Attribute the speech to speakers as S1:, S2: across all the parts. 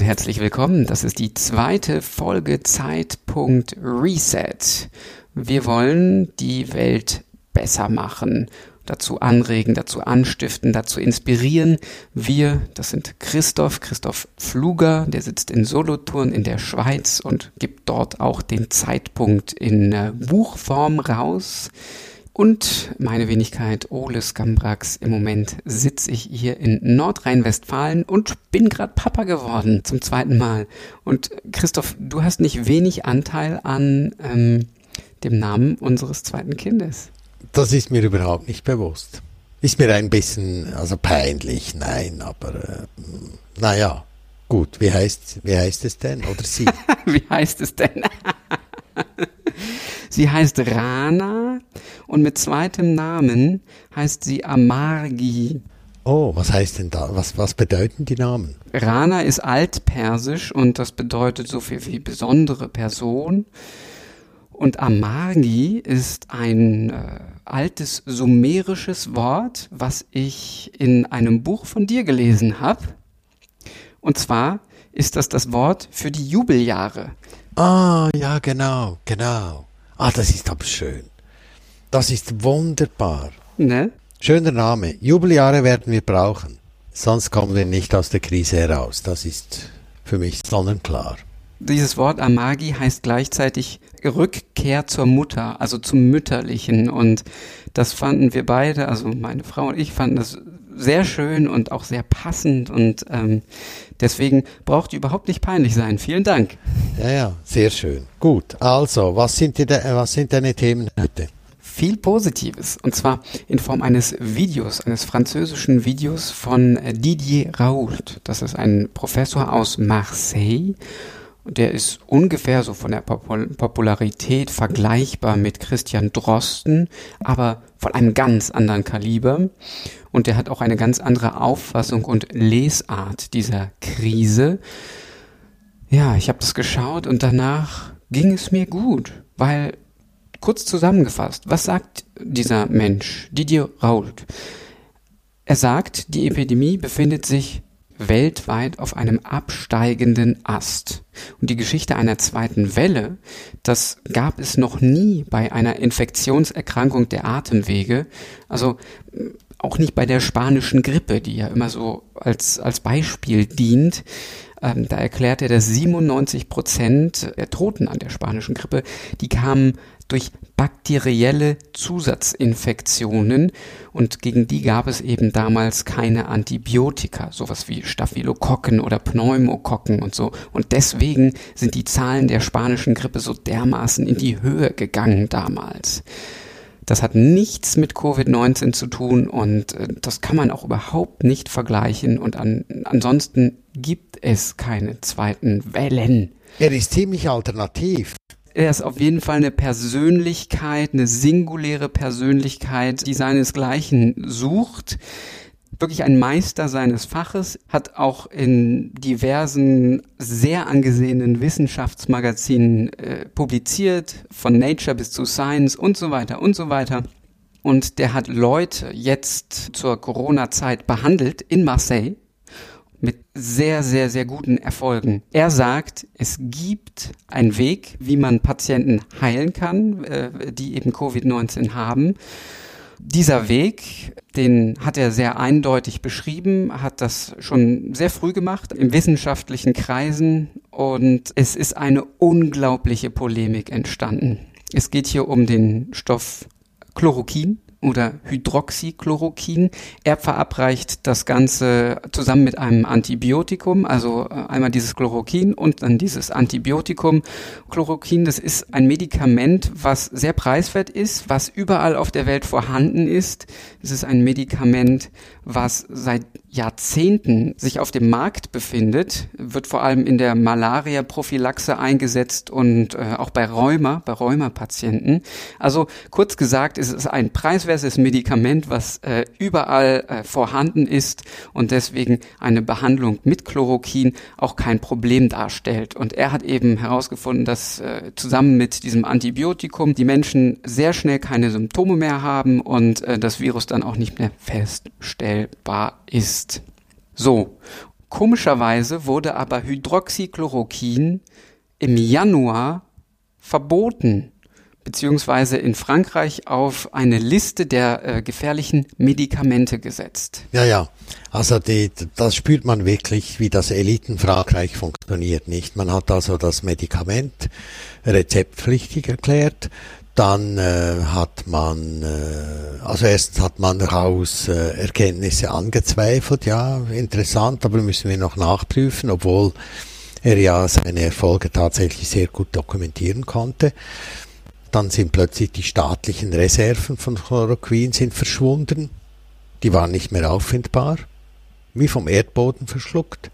S1: und herzlich willkommen. Das ist die zweite Folge Zeitpunkt Reset. Wir wollen die Welt besser machen, dazu anregen, dazu anstiften, dazu inspirieren. Wir, das sind Christoph, Christoph Fluger, der sitzt in Solothurn in der Schweiz und gibt dort auch den Zeitpunkt in äh, Buchform raus. Und meine Wenigkeit Ole Skambrax. Im Moment sitze ich hier in Nordrhein-Westfalen und bin gerade Papa geworden zum zweiten Mal. Und Christoph, du hast nicht wenig Anteil an ähm, dem Namen unseres zweiten Kindes.
S2: Das ist mir überhaupt nicht bewusst. Ist mir ein bisschen, also peinlich, nein, aber äh, naja, gut, wie heißt, wie heißt es denn? Oder sie?
S1: wie heißt es denn? Sie heißt Rana und mit zweitem Namen heißt sie Amargi.
S2: Oh, was heißt denn da? Was, was bedeuten die Namen?
S1: Rana ist altpersisch und das bedeutet so viel wie besondere Person. Und Amargi ist ein äh, altes sumerisches Wort, was ich in einem Buch von dir gelesen habe. Und zwar ist das das Wort für die Jubeljahre.
S2: Ah, ja, genau, genau. Ah, das ist aber schön. Das ist wunderbar.
S1: Ne?
S2: Schöner Name. Jubeljahre werden wir brauchen. Sonst kommen wir nicht aus der Krise heraus. Das ist für mich sonnenklar.
S1: Dieses Wort Amagi heißt gleichzeitig Rückkehr zur Mutter, also zum Mütterlichen. Und das fanden wir beide, also meine Frau und ich fanden das sehr schön und auch sehr passend und ähm, deswegen braucht überhaupt nicht peinlich sein. Vielen Dank.
S2: Ja, ja, sehr schön. Gut, also, was sind, die, was sind deine Themen heute?
S1: Viel Positives und zwar in Form eines Videos, eines französischen Videos von Didier Raoult. Das ist ein Professor aus Marseille der ist ungefähr so von der Popularität vergleichbar mit Christian Drosten, aber von einem ganz anderen Kaliber. Und der hat auch eine ganz andere Auffassung und Lesart dieser Krise. Ja, ich habe das geschaut und danach ging es mir gut, weil kurz zusammengefasst, was sagt dieser Mensch, Didier Raoult? Er sagt, die Epidemie befindet sich weltweit auf einem absteigenden Ast. Und die Geschichte einer zweiten Welle, das gab es noch nie bei einer Infektionserkrankung der Atemwege. Also auch nicht bei der spanischen Grippe, die ja immer so als, als Beispiel dient. Ähm, da erklärt er, dass 97 Prozent der Toten an der spanischen Grippe, die kamen durch bakterielle Zusatzinfektionen und gegen die gab es eben damals keine Antibiotika, sowas wie Staphylokokken oder Pneumokokken und so. Und deswegen sind die Zahlen der spanischen Grippe so dermaßen in die Höhe gegangen damals. Das hat nichts mit Covid-19 zu tun und äh, das kann man auch überhaupt nicht vergleichen. Und an, ansonsten gibt es keine zweiten Wellen.
S2: Er ist ziemlich alternativ
S1: er ist auf jeden Fall eine Persönlichkeit, eine singuläre Persönlichkeit, die seinesgleichen sucht. Wirklich ein Meister seines Faches, hat auch in diversen sehr angesehenen Wissenschaftsmagazinen äh, publiziert, von Nature bis zu Science und so weiter und so weiter. Und der hat Leute jetzt zur Corona-Zeit behandelt in Marseille mit sehr, sehr, sehr guten Erfolgen. Er sagt, es gibt einen Weg, wie man Patienten heilen kann, äh, die eben Covid-19 haben. Dieser Weg, den hat er sehr eindeutig beschrieben, hat das schon sehr früh gemacht in wissenschaftlichen Kreisen und es ist eine unglaubliche Polemik entstanden. Es geht hier um den Stoff Chloroquin, oder Hydroxychloroquin. Er verabreicht das Ganze zusammen mit einem Antibiotikum, also äh, einmal dieses Chloroquin und dann dieses Antibiotikum. Chloroquin, das ist ein Medikament, was sehr preiswert ist, was überall auf der Welt vorhanden ist. Es ist ein Medikament, was seit Jahrzehnten sich auf dem Markt befindet, wird vor allem in der Malaria-Prophylaxe eingesetzt und äh, auch bei Rheuma, bei Rheumapatienten. Also kurz gesagt, es ist ein preiswertes Medikament, was äh, überall äh, vorhanden ist und deswegen eine Behandlung mit Chloroquin auch kein Problem darstellt. Und er hat eben herausgefunden, dass äh, zusammen mit diesem Antibiotikum die Menschen sehr schnell keine Symptome mehr haben und äh, das Virus dann auch nicht mehr feststellbar ist ist. So. Komischerweise wurde aber Hydroxychloroquin im Januar verboten, beziehungsweise in Frankreich auf eine Liste der äh, gefährlichen Medikamente gesetzt.
S2: Ja, ja. Also die, das spürt man wirklich, wie das Eliten-Frankreich funktioniert, nicht? Man hat also das Medikament rezeptpflichtig erklärt, dann äh, hat man, äh, also erst hat man daraus äh, Erkenntnisse angezweifelt, ja, interessant, aber müssen wir noch nachprüfen, obwohl er ja seine Erfolge tatsächlich sehr gut dokumentieren konnte. Dann sind plötzlich die staatlichen Reserven von Chloroquin sind verschwunden. Die waren nicht mehr auffindbar, wie vom Erdboden verschluckt.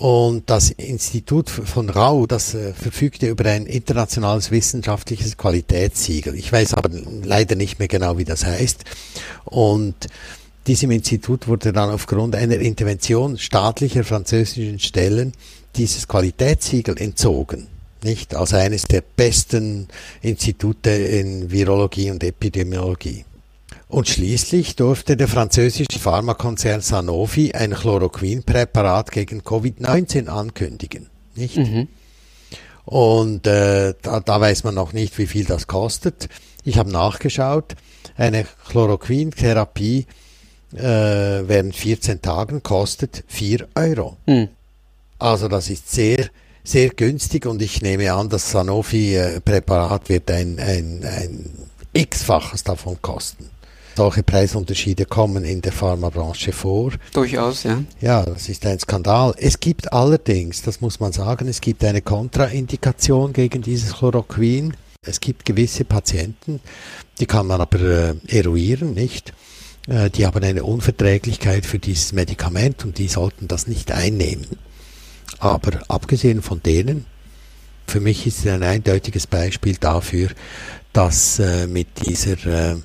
S2: Und das Institut von Rau, das äh, verfügte über ein internationales wissenschaftliches Qualitätssiegel. Ich weiß aber leider nicht mehr genau, wie das heißt. Und diesem Institut wurde dann aufgrund einer Intervention staatlicher französischen Stellen dieses Qualitätssiegel entzogen. Nicht als eines der besten Institute in Virologie und Epidemiologie. Und schließlich durfte der französische Pharmakonzern Sanofi ein Chloroquin-Präparat gegen Covid-19 ankündigen. Nicht? Mhm. Und äh, da, da weiß man noch nicht, wie viel das kostet. Ich habe nachgeschaut. Eine Chloroquin-Therapie äh, während 14 Tagen kostet 4 Euro. Mhm. Also das ist sehr, sehr günstig und ich nehme an, das Sanofi-Präparat wird ein, ein, ein x-faches davon kosten. Solche Preisunterschiede kommen in der Pharmabranche vor.
S1: Durchaus, ja.
S2: Ja, das ist ein Skandal. Es gibt allerdings, das muss man sagen, es gibt eine Kontraindikation gegen dieses Chloroquin. Es gibt gewisse Patienten, die kann man aber äh, eruieren, nicht? Äh, die haben eine Unverträglichkeit für dieses Medikament und die sollten das nicht einnehmen. Aber abgesehen von denen, für mich ist es ein eindeutiges Beispiel dafür, dass äh, mit dieser äh,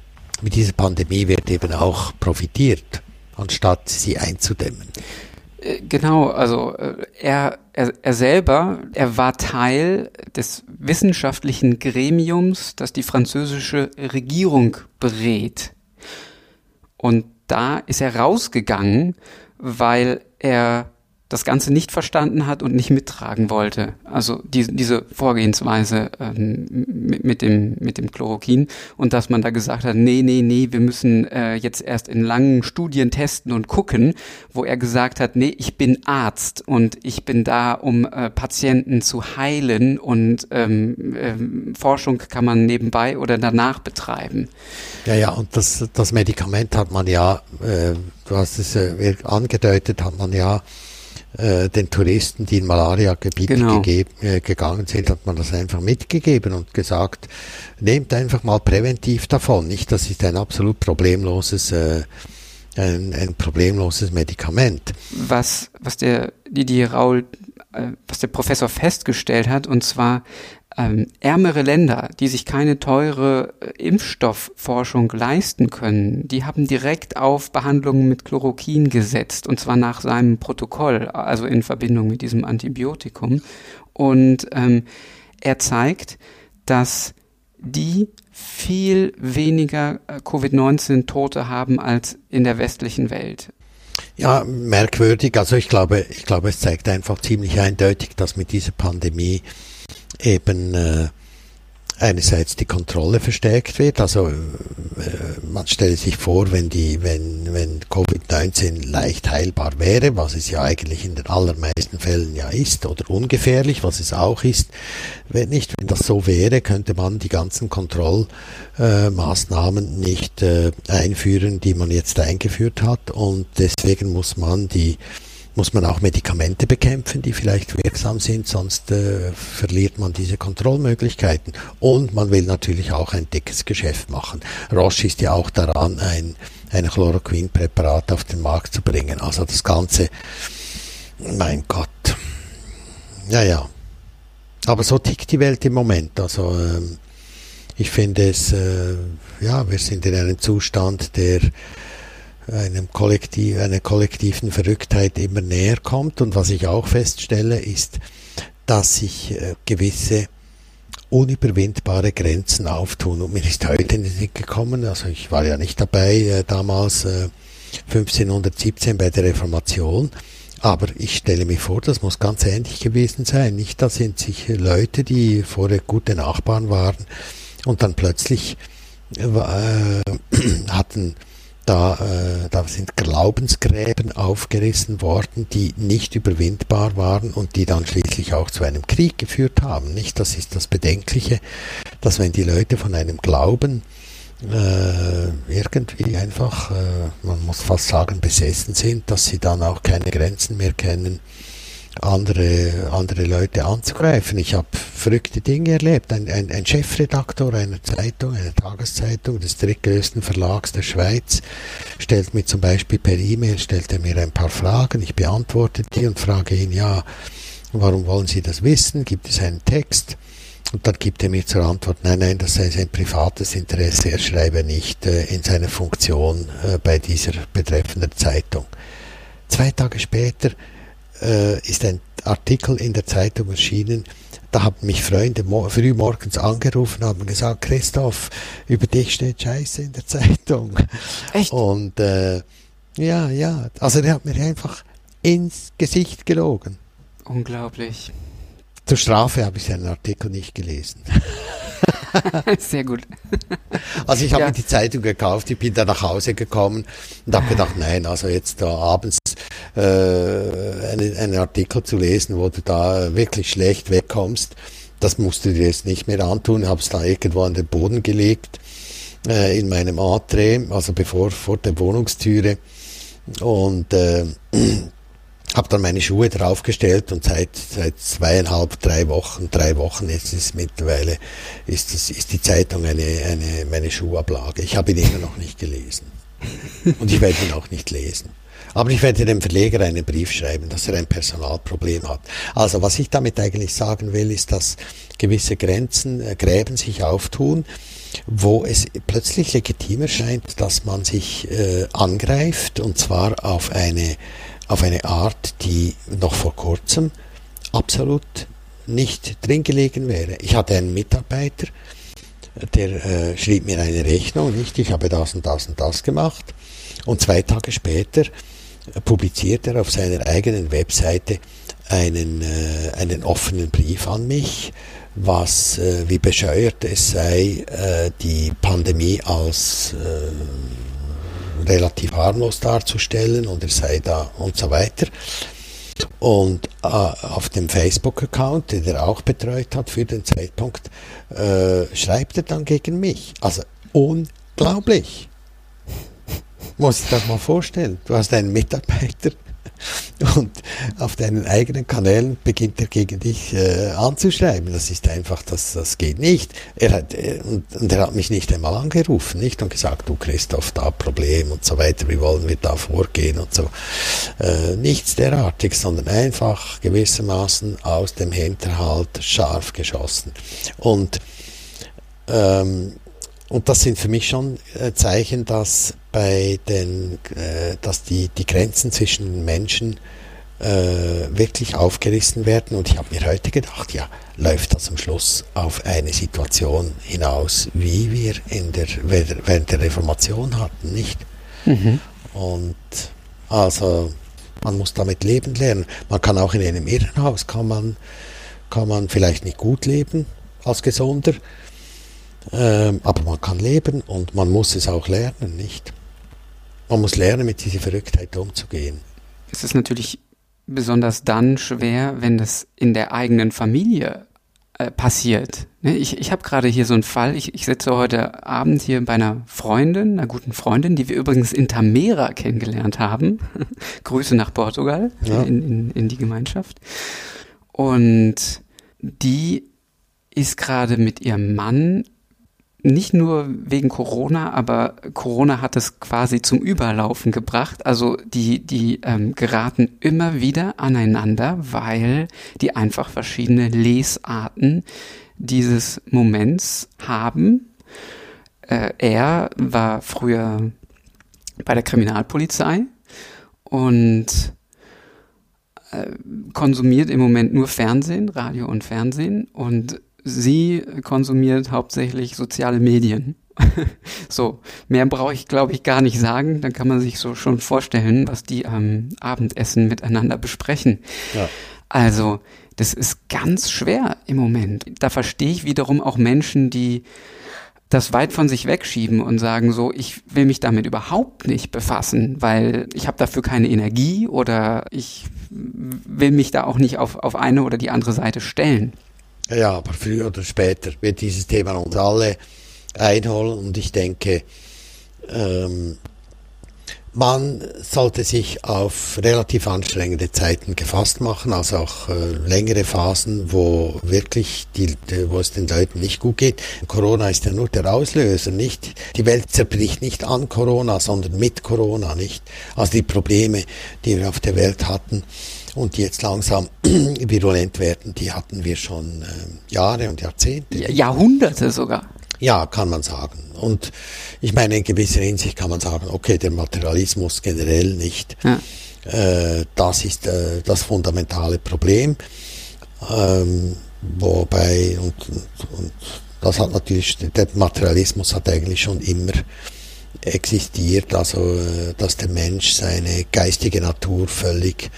S2: mit dieser Pandemie wird eben auch profitiert, anstatt sie einzudämmen.
S1: Äh, genau, also äh, er, er, er selber, er war Teil des wissenschaftlichen Gremiums, das die französische Regierung berät. Und da ist er rausgegangen, weil er das Ganze nicht verstanden hat und nicht mittragen wollte. Also die, diese Vorgehensweise ähm, mit, mit, dem, mit dem Chloroquin und dass man da gesagt hat, nee, nee, nee, wir müssen äh, jetzt erst in langen Studien testen und gucken, wo er gesagt hat, nee, ich bin Arzt und ich bin da, um äh, Patienten zu heilen und ähm, ähm, Forschung kann man nebenbei oder danach betreiben.
S2: Ja, ja, und das, das Medikament hat man ja, äh, du hast es äh, angedeutet, hat man ja äh, den Touristen, die in Malaria-Gebiete genau. äh, gegangen sind, hat man das einfach mitgegeben und gesagt, nehmt einfach mal präventiv davon. Nicht, das ist ein absolut problemloses, äh, ein, ein problemloses Medikament.
S1: Was, was der Didier Raul, äh, was der Professor festgestellt hat, und zwar, ähm, ärmere Länder, die sich keine teure äh, Impfstoffforschung leisten können, die haben direkt auf Behandlungen mit Chloroquin gesetzt und zwar nach seinem Protokoll, also in Verbindung mit diesem Antibiotikum. Und ähm, er zeigt, dass die viel weniger äh, Covid-19-Tote haben als in der westlichen Welt.
S2: Ja, merkwürdig. Also ich glaube, ich glaube, es zeigt einfach ziemlich eindeutig, dass mit dieser Pandemie eben äh, einerseits die Kontrolle verstärkt wird. Also äh, man stelle sich vor, wenn die, wenn, wenn Covid-19 leicht heilbar wäre, was es ja eigentlich in den allermeisten Fällen ja ist, oder ungefährlich, was es auch ist, wenn nicht, wenn das so wäre, könnte man die ganzen Kontrollmaßnahmen äh, nicht äh, einführen, die man jetzt eingeführt hat. Und deswegen muss man die muss man auch Medikamente bekämpfen, die vielleicht wirksam sind, sonst äh, verliert man diese Kontrollmöglichkeiten. Und man will natürlich auch ein dickes Geschäft machen. Roche ist ja auch daran, ein, ein Chloroquin-Präparat auf den Markt zu bringen. Also das Ganze, mein Gott. Ja, ja. Aber so tickt die Welt im Moment. Also ähm, ich finde es, äh, ja, wir sind in einem Zustand, der einem Kollektiv, einer kollektiven Verrücktheit immer näher kommt. Und was ich auch feststelle, ist, dass sich äh, gewisse unüberwindbare Grenzen auftun. Und mir ist heute in den Sinn gekommen, also ich war ja nicht dabei äh, damals äh, 1517 bei der Reformation, Aber ich stelle mir vor, das muss ganz ähnlich gewesen sein. Nicht, da sind sich Leute, die vorher gute Nachbarn waren und dann plötzlich äh, hatten da, äh, da sind Glaubensgräben aufgerissen worden, die nicht überwindbar waren und die dann schließlich auch zu einem Krieg geführt haben. Nicht, das ist das Bedenkliche, dass wenn die Leute von einem Glauben äh, irgendwie einfach, äh, man muss fast sagen, besessen sind, dass sie dann auch keine Grenzen mehr kennen andere, andere Leute anzugreifen. Ich habe verrückte Dinge erlebt. Ein, ein, ein, Chefredaktor einer Zeitung, einer Tageszeitung des drittgrößten Verlags der Schweiz, stellt mir zum Beispiel per E-Mail, stellt er mir ein paar Fragen, ich beantworte die und frage ihn, ja, warum wollen Sie das wissen? Gibt es einen Text? Und dann gibt er mir zur Antwort, nein, nein, das sei sein privates Interesse, er schreibe nicht äh, in seiner Funktion äh, bei dieser betreffenden Zeitung. Zwei Tage später äh, ist ein Artikel in der Zeitung erschienen. Da haben mich Freunde früh morgens angerufen und haben gesagt, Christoph, über dich steht Scheiße in der Zeitung.
S1: Echt?
S2: Und äh, ja, ja, also der hat mir einfach ins Gesicht gelogen.
S1: Unglaublich.
S2: Zur Strafe habe ich seinen Artikel nicht gelesen.
S1: Sehr gut.
S2: Also ich habe ja. mir die Zeitung gekauft, ich bin da nach Hause gekommen und habe gedacht, nein, also jetzt da abends äh, einen, einen Artikel zu lesen, wo du da wirklich schlecht wegkommst, das musst du dir jetzt nicht mehr antun. Habe es da irgendwo an den Boden gelegt äh, in meinem Entree, also bevor vor der Wohnungstüre und äh, habe dann meine Schuhe draufgestellt und seit, seit zweieinhalb, drei Wochen, drei Wochen jetzt ist mittlerweile, ist, das, ist die Zeitung eine, eine, meine Schuhablage. Ich habe ihn immer noch nicht gelesen. Und ich werde ihn auch nicht lesen. Aber ich werde dem Verleger einen Brief schreiben, dass er ein Personalproblem hat. Also was ich damit eigentlich sagen will, ist, dass gewisse Grenzen, äh, Gräben sich auftun, wo es plötzlich legitim erscheint, dass man sich äh, angreift, und zwar auf eine auf eine Art, die noch vor kurzem absolut nicht drin gelegen wäre. Ich hatte einen Mitarbeiter, der äh, schrieb mir eine Rechnung, nicht, ich habe das und das und das gemacht. Und zwei Tage später publiziert er auf seiner eigenen Webseite einen, äh, einen offenen Brief an mich, was, äh, wie bescheuert es sei, äh, die Pandemie als äh, relativ harmlos darzustellen und er sei da und so weiter. Und äh, auf dem Facebook-Account, den er auch betreut hat für den Zeitpunkt, äh, schreibt er dann gegen mich. Also unglaublich. Muss ich das mal vorstellen. Du hast einen Mitarbeiter, und auf deinen eigenen Kanälen beginnt er gegen dich äh, anzuschreiben. Das ist einfach, das, das geht nicht. Er hat, äh, und, und, er hat mich nicht einmal angerufen, nicht? Und gesagt, du Christoph, da Problem und so weiter, wie wollen wir da vorgehen und so. Äh, nichts derartiges, sondern einfach gewissermaßen aus dem Hinterhalt scharf geschossen. Und ähm, und das sind für mich schon äh, Zeichen, dass bei den, äh, dass die, die Grenzen zwischen Menschen äh, wirklich aufgerissen werden. Und ich habe mir heute gedacht, ja, läuft das am Schluss auf eine Situation hinaus, wie wir in der, während der Reformation hatten, nicht? Mhm. Und also man muss damit leben lernen. Man kann auch in einem Irrenhaus, kann man, kann man vielleicht nicht gut leben als Gesunder, ähm, aber man kann leben und man muss es auch lernen, nicht? Man muss lernen, mit dieser Verrücktheit umzugehen.
S1: Es ist natürlich besonders dann schwer, wenn das in der eigenen Familie äh, passiert. Ne, ich, ich habe gerade hier so einen Fall, ich, ich sitze heute Abend hier bei einer Freundin, einer guten Freundin, die wir übrigens in Tamera kennengelernt haben. Grüße nach Portugal ja. in, in, in die Gemeinschaft. Und die ist gerade mit ihrem Mann nicht nur wegen Corona, aber Corona hat es quasi zum Überlaufen gebracht. Also die, die ähm, geraten immer wieder aneinander, weil die einfach verschiedene Lesarten dieses Moments haben. Äh, er war früher bei der Kriminalpolizei und äh, konsumiert im Moment nur Fernsehen, Radio und Fernsehen und sie konsumiert hauptsächlich soziale Medien so, mehr brauche ich, glaube ich, gar nicht sagen. Dann kann man sich so schon vorstellen, was die am Abendessen miteinander besprechen. Ja. Also, das ist ganz schwer im Moment. Da verstehe ich wiederum auch Menschen, die das weit von sich wegschieben und sagen so, ich will mich damit überhaupt nicht befassen, weil ich habe dafür keine Energie oder ich will mich da auch nicht auf, auf eine oder die andere Seite stellen.
S2: Ja, aber früher oder später wird dieses Thema uns alle einholen und ich denke, ähm, man sollte sich auf relativ anstrengende Zeiten gefasst machen, also auch äh, längere Phasen, wo wirklich die, wo es den Leuten nicht gut geht. Corona ist ja nur der Auslöser, nicht? Die Welt zerbricht nicht an Corona, sondern mit Corona, nicht? Also die Probleme, die wir auf der Welt hatten und die jetzt langsam virulent werden, die hatten wir schon äh, Jahre und Jahrzehnte.
S1: Jahrhunderte sogar.
S2: Ja, kann man sagen. Und ich meine, in gewisser Hinsicht kann man sagen, okay, der Materialismus generell nicht. Ja. Äh, das ist äh, das fundamentale Problem. Ähm, wobei, und, und, und das hat natürlich, der Materialismus hat eigentlich schon immer existiert, also äh, dass der Mensch seine geistige Natur völlig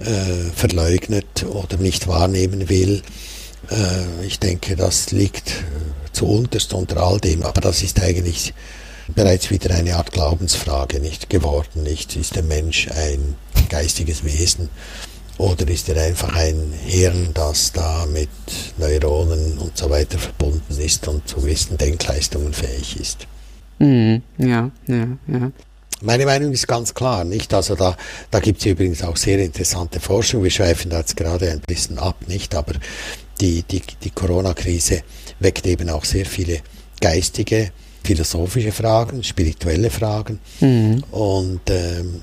S2: äh, verleugnet oder nicht wahrnehmen will. Äh, ich denke, das liegt zuunterst unter all dem. Aber das ist eigentlich bereits wieder eine Art Glaubensfrage nicht geworden. Nicht ist der Mensch ein geistiges Wesen oder ist er einfach ein Hirn, das da mit Neuronen und so weiter verbunden ist und zu gewissen Denkleistungen fähig ist.
S1: Mhm, ja, ja, ja.
S2: Meine Meinung ist ganz klar, nicht? Also da, da gibt es übrigens auch sehr interessante Forschung. Wir schweifen da jetzt gerade ein bisschen ab, nicht? Aber die, die, die Corona-Krise weckt eben auch sehr viele geistige, philosophische Fragen, spirituelle Fragen. Mhm. Und ähm,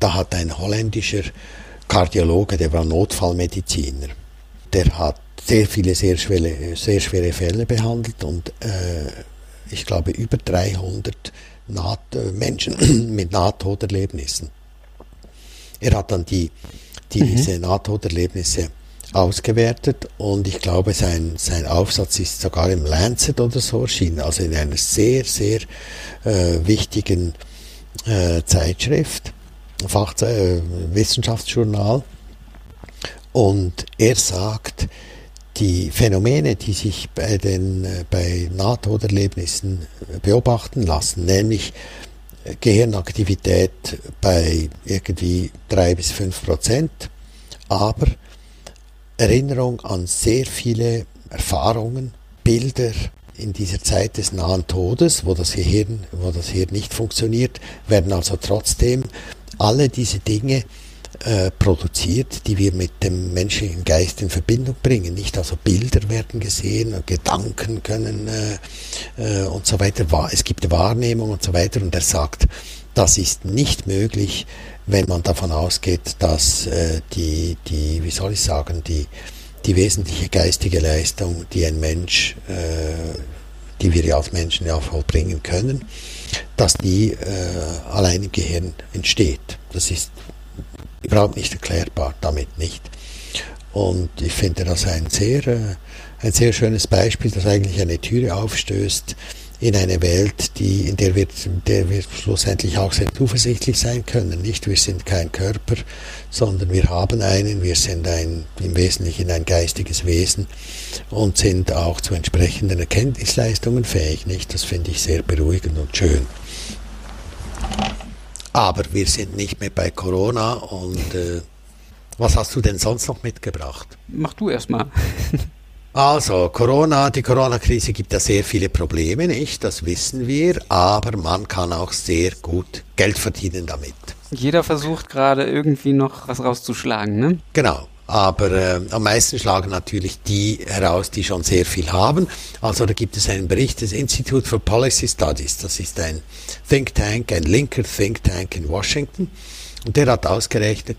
S2: da hat ein holländischer Kardiologe, der war Notfallmediziner, der hat sehr viele sehr schwere, sehr schwere Fälle behandelt und äh, ich glaube über 300 Naht, äh, Menschen mit Nahtoderlebnissen. Er hat dann die, mhm. diese Nahtoderlebnisse ausgewertet und ich glaube, sein, sein Aufsatz ist sogar im Lancet oder so erschienen, also in einer sehr, sehr äh, wichtigen äh, Zeitschrift, Fach, äh, Wissenschaftsjournal. Und er sagt, die Phänomene, die sich bei den bei Nahtoderlebnissen beobachten lassen, nämlich Gehirnaktivität bei irgendwie drei bis fünf Prozent, aber Erinnerung an sehr viele Erfahrungen, Bilder in dieser Zeit des nahen Todes, wo das Gehirn, wo das Hirn nicht funktioniert, werden also trotzdem alle diese Dinge äh, produziert, die wir mit dem menschlichen Geist in Verbindung bringen. Nicht also Bilder werden gesehen, Gedanken können äh, äh, und so weiter. Es gibt Wahrnehmung und so weiter. Und er sagt, das ist nicht möglich, wenn man davon ausgeht, dass äh, die, die, wie soll ich sagen, die, die wesentliche geistige Leistung, die ein Mensch, äh, die wir als Menschen ja vollbringen können, dass die äh, allein im Gehirn entsteht. Das ist überhaupt nicht erklärbar, damit nicht. Und ich finde das ein sehr, äh, ein sehr schönes Beispiel, das eigentlich eine Türe aufstößt, in eine Welt, die, in der wir, der wir schlussendlich auch sehr zuversichtlich sein können. Nicht, wir sind kein Körper, sondern wir haben einen, wir sind ein, im Wesentlichen ein geistiges Wesen und sind auch zu entsprechenden Erkenntnisleistungen fähig. Nicht, das finde ich sehr beruhigend und schön. Aber wir sind nicht mehr bei Corona und äh, was hast du denn sonst noch mitgebracht?
S1: Mach du erstmal.
S2: Also, Corona, die Corona-Krise gibt ja sehr viele Probleme, nicht? Das wissen wir, aber man kann auch sehr gut Geld verdienen damit.
S1: Jeder versucht gerade irgendwie noch was rauszuschlagen, ne?
S2: Genau. Aber äh, am meisten schlagen natürlich die heraus, die schon sehr viel haben. Also da gibt es einen Bericht des Institute for Policy Studies. Das ist ein Think Tank, ein linker Think Tank in Washington. Und der hat ausgerechnet,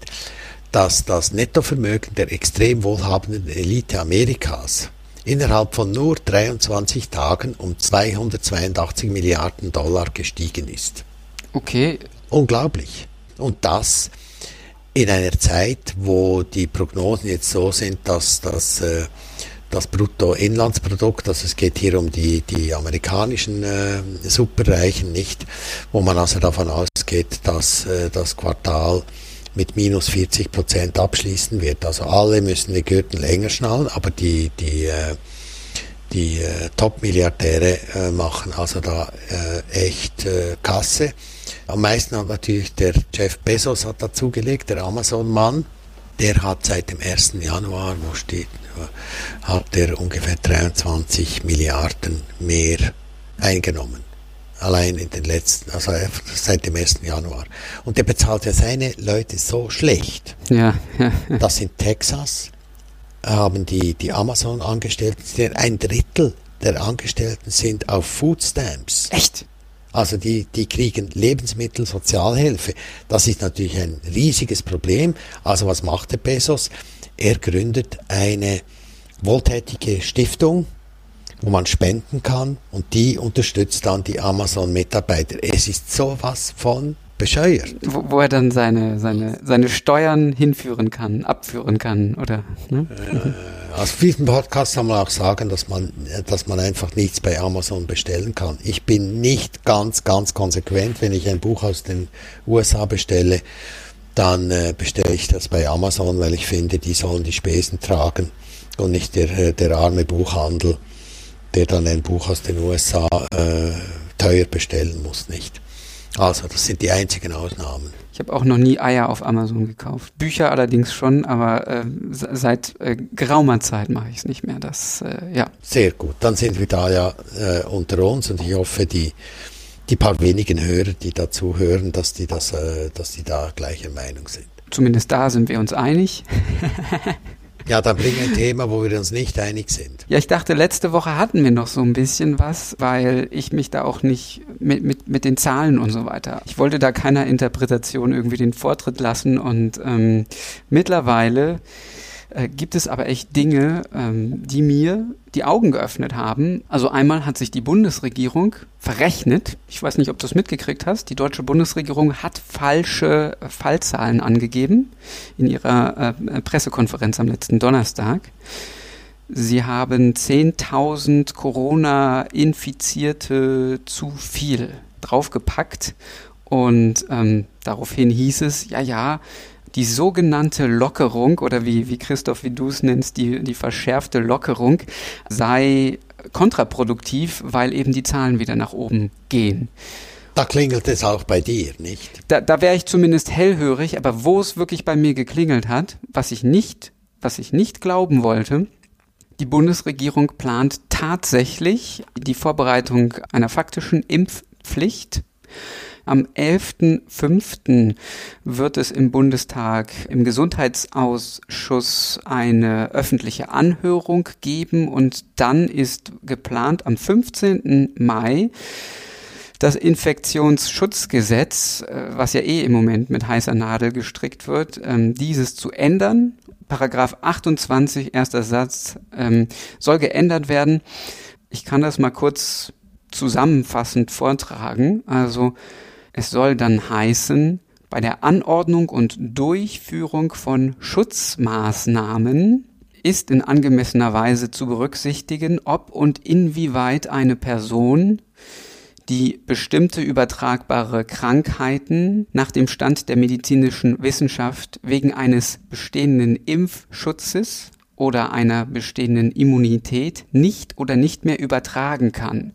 S2: dass das Nettovermögen der extrem wohlhabenden Elite Amerikas innerhalb von nur 23 Tagen um 282 Milliarden Dollar gestiegen ist.
S1: Okay.
S2: Unglaublich. Und das in einer Zeit, wo die Prognosen jetzt so sind, dass, dass, äh, das Bruttoinlandsprodukt, also es geht hier um die, die amerikanischen äh, Superreichen nicht, wo man also davon ausgeht, dass äh, das Quartal mit minus 40 Prozent abschließen wird. Also alle müssen die Gürtel länger schnallen, aber die, die, die Top-Milliardäre machen also da echt Kasse. Am meisten hat natürlich der Jeff Bezos hat dazugelegt, der Amazon-Mann. Der hat seit dem 1. Januar, wo steht, hat er ungefähr 23 Milliarden mehr eingenommen. Allein in den letzten, also seit dem 1. Januar. Und der bezahlt ja seine Leute so schlecht.
S1: Ja.
S2: Das in Texas haben die, die Amazon-Angestellten, ein Drittel der Angestellten sind auf Food Stamps.
S1: Echt?
S2: Also die, die kriegen Lebensmittel, Sozialhilfe. Das ist natürlich ein riesiges Problem. Also was macht der Bezos? Er gründet eine wohltätige Stiftung, wo man spenden kann und die unterstützt dann die Amazon-Mitarbeiter. Es ist sowas von bescheuert.
S1: Wo, wo, er dann seine, seine, seine Steuern hinführen kann, abführen kann, oder? Ne?
S2: Äh, aus diesem Podcast kann man auch sagen, dass man, dass man einfach nichts bei Amazon bestellen kann. Ich bin nicht ganz, ganz konsequent, wenn ich ein Buch aus den USA bestelle, dann äh, bestelle ich das bei Amazon, weil ich finde, die sollen die Spesen tragen und nicht der, äh, der arme Buchhandel, der dann ein Buch aus den USA äh, teuer bestellen muss, nicht. Also, das sind die einzigen Ausnahmen.
S1: Ich habe auch noch nie Eier auf Amazon gekauft. Bücher allerdings schon, aber äh, seit äh, geraumer Zeit mache ich es nicht mehr. Das, äh, ja.
S2: Sehr gut. Dann sind wir da ja äh, unter uns und ich hoffe, die, die paar wenigen Hörer, die dazu hören, dass die, das, äh, dass die da gleicher Meinung sind.
S1: Zumindest da sind wir uns einig.
S2: Ja, dann bring ein Thema, wo wir uns nicht einig sind.
S1: Ja, ich dachte, letzte Woche hatten wir noch so ein bisschen was, weil ich mich da auch nicht mit, mit, mit den Zahlen und so weiter. Ich wollte da keiner Interpretation irgendwie den Vortritt lassen und ähm, mittlerweile äh, gibt es aber echt Dinge, ähm, die mir die Augen geöffnet haben. Also einmal hat sich die Bundesregierung verrechnet. Ich weiß nicht, ob du es mitgekriegt hast. Die deutsche Bundesregierung hat falsche äh, Fallzahlen angegeben in ihrer äh, Pressekonferenz am letzten Donnerstag. Sie haben 10.000 Corona-Infizierte zu viel draufgepackt und ähm, daraufhin hieß es, ja, ja, die sogenannte Lockerung oder wie, wie Christoph, wie du es nennst, die, die verschärfte Lockerung sei kontraproduktiv, weil eben die Zahlen wieder nach oben gehen.
S2: Da klingelt es auch bei dir, nicht?
S1: Da, da wäre ich zumindest hellhörig, aber wo es wirklich bei mir geklingelt hat, was ich nicht, was ich nicht glauben wollte, die Bundesregierung plant tatsächlich die Vorbereitung einer faktischen Impfpflicht am 11.05. wird es im Bundestag im Gesundheitsausschuss eine öffentliche Anhörung geben und dann ist geplant am 15. Mai das Infektionsschutzgesetz, äh, was ja eh im Moment mit heißer Nadel gestrickt wird, ähm, dieses zu ändern. Paragraph 28, erster Satz, ähm, soll geändert werden. Ich kann das mal kurz zusammenfassend vortragen. Also es soll dann heißen, bei der Anordnung und Durchführung von Schutzmaßnahmen ist in angemessener Weise zu berücksichtigen, ob und inwieweit eine Person die bestimmte übertragbare Krankheiten nach dem Stand der medizinischen Wissenschaft wegen eines bestehenden Impfschutzes oder einer bestehenden Immunität nicht oder nicht mehr übertragen kann.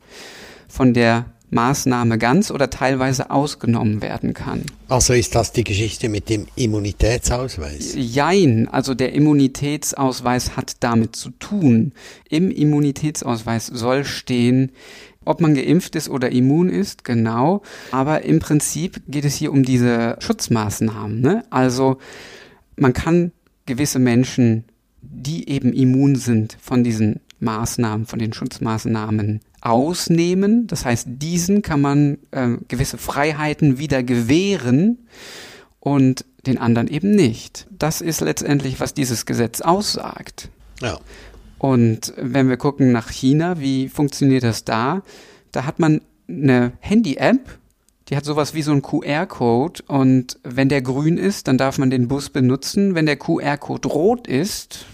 S1: Von der Maßnahme ganz oder teilweise ausgenommen werden kann.
S2: Also ist das die Geschichte mit dem Immunitätsausweis?
S1: Jein, also der Immunitätsausweis hat damit zu tun. Im Immunitätsausweis soll stehen, ob man geimpft ist oder immun ist, genau. Aber im Prinzip geht es hier um diese Schutzmaßnahmen. Ne? Also man kann gewisse Menschen, die eben immun sind von diesen Maßnahmen, von den Schutzmaßnahmen ausnehmen. Das heißt, diesen kann man äh, gewisse Freiheiten wieder gewähren und den anderen eben nicht. Das ist letztendlich, was dieses Gesetz aussagt.
S2: Ja.
S1: Und wenn wir gucken nach China, wie funktioniert das da? Da hat man eine Handy-App, die hat sowas wie so ein QR-Code und wenn der grün ist, dann darf man den Bus benutzen. Wenn der QR-Code rot ist,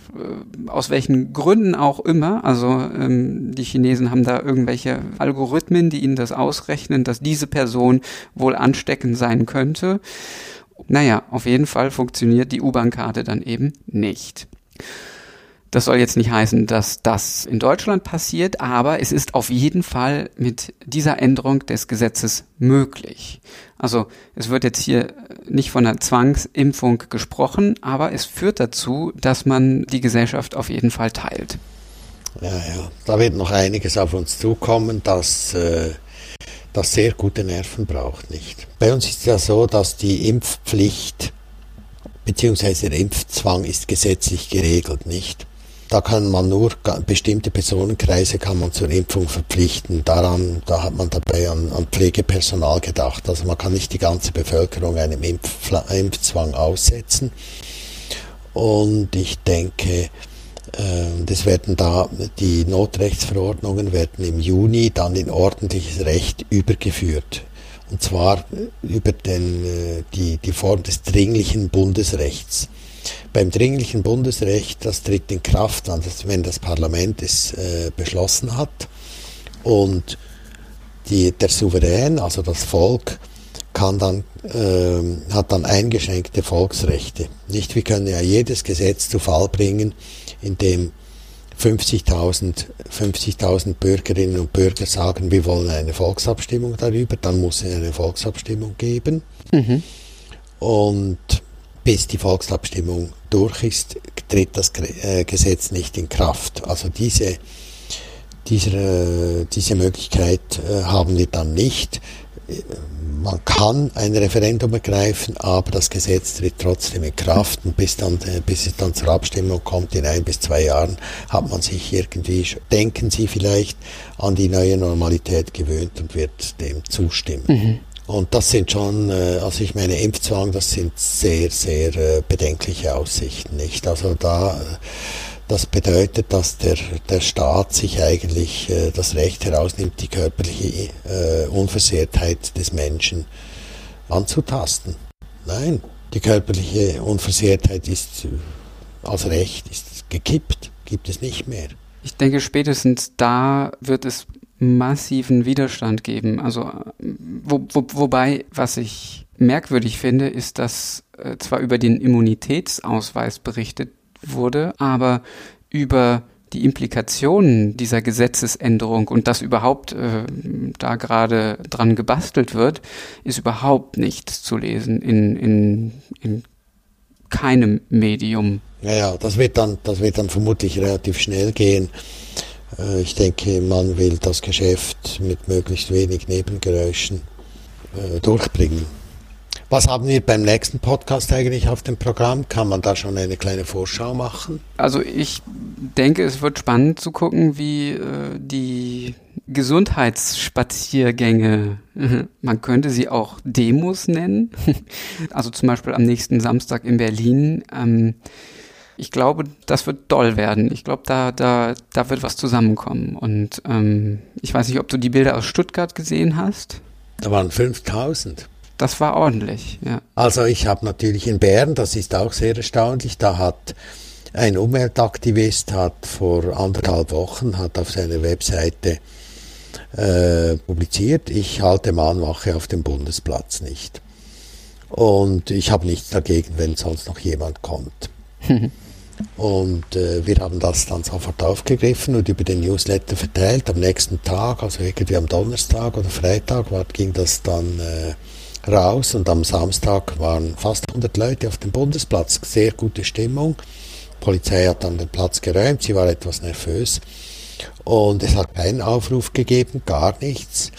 S1: aus welchen Gründen auch immer. Also ähm, die Chinesen haben da irgendwelche Algorithmen, die ihnen das ausrechnen, dass diese Person wohl ansteckend sein könnte. Naja, auf jeden Fall funktioniert die U-Bahn-Karte dann eben nicht. Das soll jetzt nicht heißen, dass das in Deutschland passiert, aber es ist auf jeden Fall mit dieser Änderung des Gesetzes möglich. Also es wird jetzt hier nicht von einer Zwangsimpfung gesprochen, aber es führt dazu, dass man die Gesellschaft auf jeden Fall teilt.
S2: Ja, ja, da wird noch einiges auf uns zukommen, das, äh, das sehr gute Nerven braucht, nicht? Bei uns ist es ja so, dass die Impfpflicht bzw. der Impfzwang ist gesetzlich geregelt, nicht? Da kann man nur bestimmte Personenkreise kann man zur Impfung verpflichten. Daran, da hat man dabei an, an Pflegepersonal gedacht. Also man kann nicht die ganze Bevölkerung einem Impf, Impfzwang aussetzen. Und ich denke, äh, das werden da, die Notrechtsverordnungen werden im Juni dann in ordentliches Recht übergeführt. Und zwar über den, äh, die, die Form des dringlichen Bundesrechts. Beim dringlichen Bundesrecht, das tritt in Kraft, wenn das Parlament es äh, beschlossen hat und die, der Souverän, also das Volk, kann dann, äh, hat dann eingeschränkte Volksrechte. Nicht, wir können ja jedes Gesetz zu Fall bringen, in dem 50.000 50.000 Bürgerinnen und Bürger sagen, wir wollen eine Volksabstimmung darüber, dann muss es eine Volksabstimmung geben. Mhm. Und bis die Volksabstimmung durch ist, tritt das äh, Gesetz nicht in Kraft. Also diese, diese, diese Möglichkeit äh, haben wir dann nicht. Man kann ein Referendum ergreifen, aber das Gesetz tritt trotzdem in Kraft und bis, dann, äh, bis es dann zur Abstimmung kommt, in ein bis zwei Jahren, hat man sich irgendwie, denken Sie vielleicht, an die neue Normalität gewöhnt und wird dem zustimmen. Mhm. Und das sind schon, äh, also ich meine, Impfzwang, das sind sehr, sehr äh, bedenkliche Aussichten, nicht? Also da, das bedeutet, dass der, der Staat sich eigentlich äh, das Recht herausnimmt, die körperliche Unversehrtheit des Menschen anzutasten. Nein, die körperliche Unversehrtheit ist als Recht ist gekippt, gibt es nicht mehr.
S1: Ich denke, spätestens da wird es massiven Widerstand geben. Also wo, wo, wobei, was ich merkwürdig finde, ist, dass äh, zwar über den Immunitätsausweis berichtet wurde, aber über die Implikationen dieser Gesetzesänderung und dass überhaupt äh, da gerade dran gebastelt wird, ist überhaupt nichts zu lesen in, in, in keinem Medium.
S2: Ja, ja, das wird dann, das wird dann vermutlich relativ schnell gehen. Äh, ich denke, man will das Geschäft mit möglichst wenig Nebengeräuschen äh, durchbringen. Was haben wir beim nächsten Podcast eigentlich auf dem Programm? Kann man da schon eine kleine Vorschau machen?
S1: Also ich denke, es wird spannend zu gucken, wie äh, die Gesundheitsspaziergänge, man könnte sie auch Demos nennen, also zum Beispiel am nächsten Samstag in Berlin, ähm, ich glaube, das wird doll werden. Ich glaube, da, da, da wird was zusammenkommen. Und ähm, ich weiß nicht, ob du die Bilder aus Stuttgart gesehen hast.
S2: Da waren 5000.
S1: Das war ordentlich, ja.
S2: Also ich habe natürlich in Bern, das ist auch sehr erstaunlich, da hat ein Umweltaktivist hat vor anderthalb Wochen hat auf seiner Webseite äh, publiziert, ich halte Mahnwache auf dem Bundesplatz nicht. Und ich habe nichts dagegen, wenn sonst noch jemand kommt. Und äh, wir haben das dann sofort aufgegriffen und über den Newsletter verteilt. Am nächsten Tag, also irgendwie am Donnerstag oder Freitag, war, ging das dann äh, raus und am Samstag waren fast 100 Leute auf dem Bundesplatz. Sehr gute Stimmung. Die Polizei hat dann den Platz geräumt, sie war etwas nervös. Und es hat keinen Aufruf gegeben, gar nichts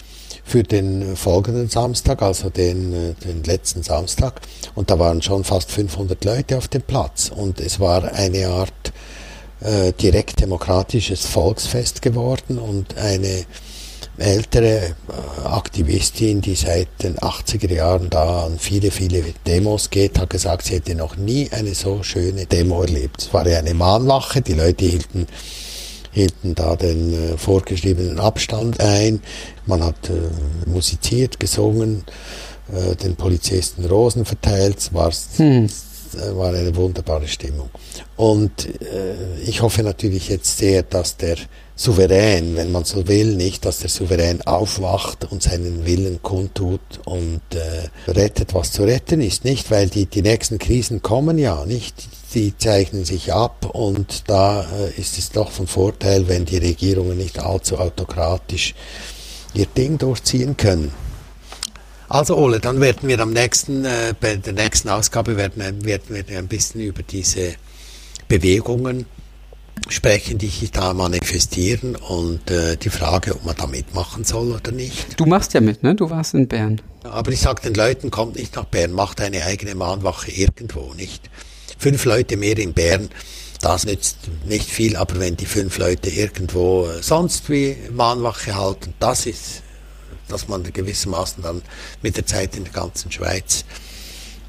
S2: für den folgenden Samstag, also den, äh, den letzten Samstag. Und da waren schon fast 500 Leute auf dem Platz. Und es war eine Art äh, direkt demokratisches Volksfest geworden und eine ältere äh, Aktivistin, die seit den 80er Jahren da an viele, viele Demos geht, hat gesagt, sie hätte noch nie eine so schöne Demo erlebt. Es war ja eine Mahnwache, die Leute hielten hielten da den äh, vorgeschriebenen Abstand ein. Man hat äh, musiziert, gesungen, äh, den Polizisten Rosen verteilt. Es war hm. äh, war eine wunderbare Stimmung. Und äh, ich hoffe natürlich jetzt sehr, dass der Souverän, wenn man so will, nicht, dass der Souverän aufwacht und seinen Willen kundtut und äh, rettet, was zu retten ist, nicht? Weil die, die nächsten Krisen kommen ja, nicht? Die zeichnen sich ab und da äh, ist es doch von Vorteil, wenn die Regierungen nicht allzu autokratisch ihr Ding durchziehen können. Also Ole, dann werden wir am nächsten, äh, bei der nächsten Ausgabe werden, werden wir ein bisschen über diese Bewegungen sprechen, die sich da manifestieren und äh, die Frage, ob man da mitmachen soll oder nicht.
S1: Du machst ja mit, ne? Du warst in Bern.
S2: Aber ich sage den Leuten, kommt nicht nach Bern, macht eine eigene Mahnwache irgendwo, nicht? Fünf Leute mehr in Bern, das nützt nicht viel, aber wenn die fünf Leute irgendwo äh, sonst wie Mahnwache halten, das ist, dass man gewissermaßen dann mit der Zeit in der ganzen Schweiz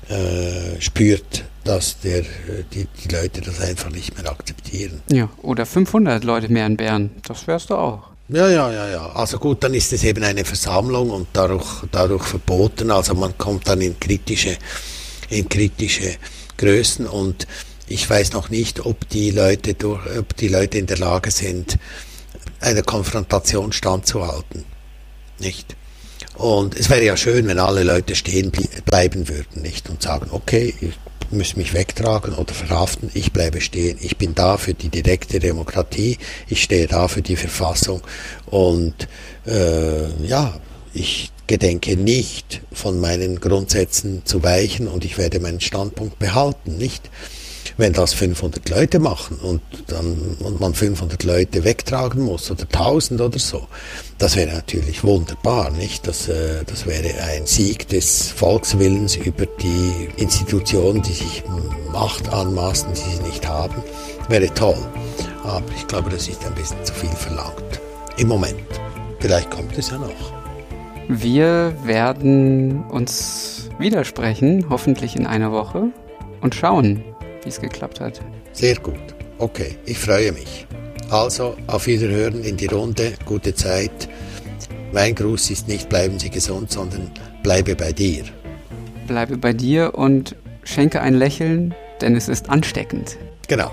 S2: äh, spürt, dass der, die, die Leute das einfach nicht mehr akzeptieren.
S1: Ja, oder 500 Leute mehr in Bern, das wärst du auch.
S2: Ja, ja, ja, ja. Also gut, dann ist es eben eine Versammlung und dadurch, dadurch verboten. Also man kommt dann in kritische, in kritische Größen und ich weiß noch nicht, ob die Leute durch, ob die Leute in der Lage sind, einer Konfrontation standzuhalten. Nicht? Und es wäre ja schön, wenn alle Leute stehen bleiben würden, nicht? Und sagen, okay, ich muss mich wegtragen oder verhaften, ich bleibe stehen. Ich bin da für die direkte Demokratie, ich stehe da für die Verfassung und äh, ja, ich gedenke nicht von meinen Grundsätzen zu weichen und ich werde meinen Standpunkt behalten, nicht? Wenn das 500 Leute machen und dann und man 500 Leute wegtragen muss oder 1000 oder so, das wäre natürlich wunderbar, nicht? Das, äh, das wäre ein Sieg des Volkswillens über die Institutionen, die sich Macht anmaßen, die sie nicht haben. Wäre toll. Aber ich glaube, das ist ein bisschen zu viel verlangt. Im Moment. Vielleicht kommt es ja noch.
S1: Wir werden uns widersprechen, hoffentlich in einer Woche, und schauen, wie es geklappt hat.
S2: Sehr gut. Okay, ich freue mich. Also, auf Wiederhören in die Runde. Gute Zeit. Mein Gruß ist nicht bleiben Sie gesund, sondern bleibe bei dir.
S1: Bleibe bei dir und schenke ein Lächeln, denn es ist ansteckend.
S2: Genau.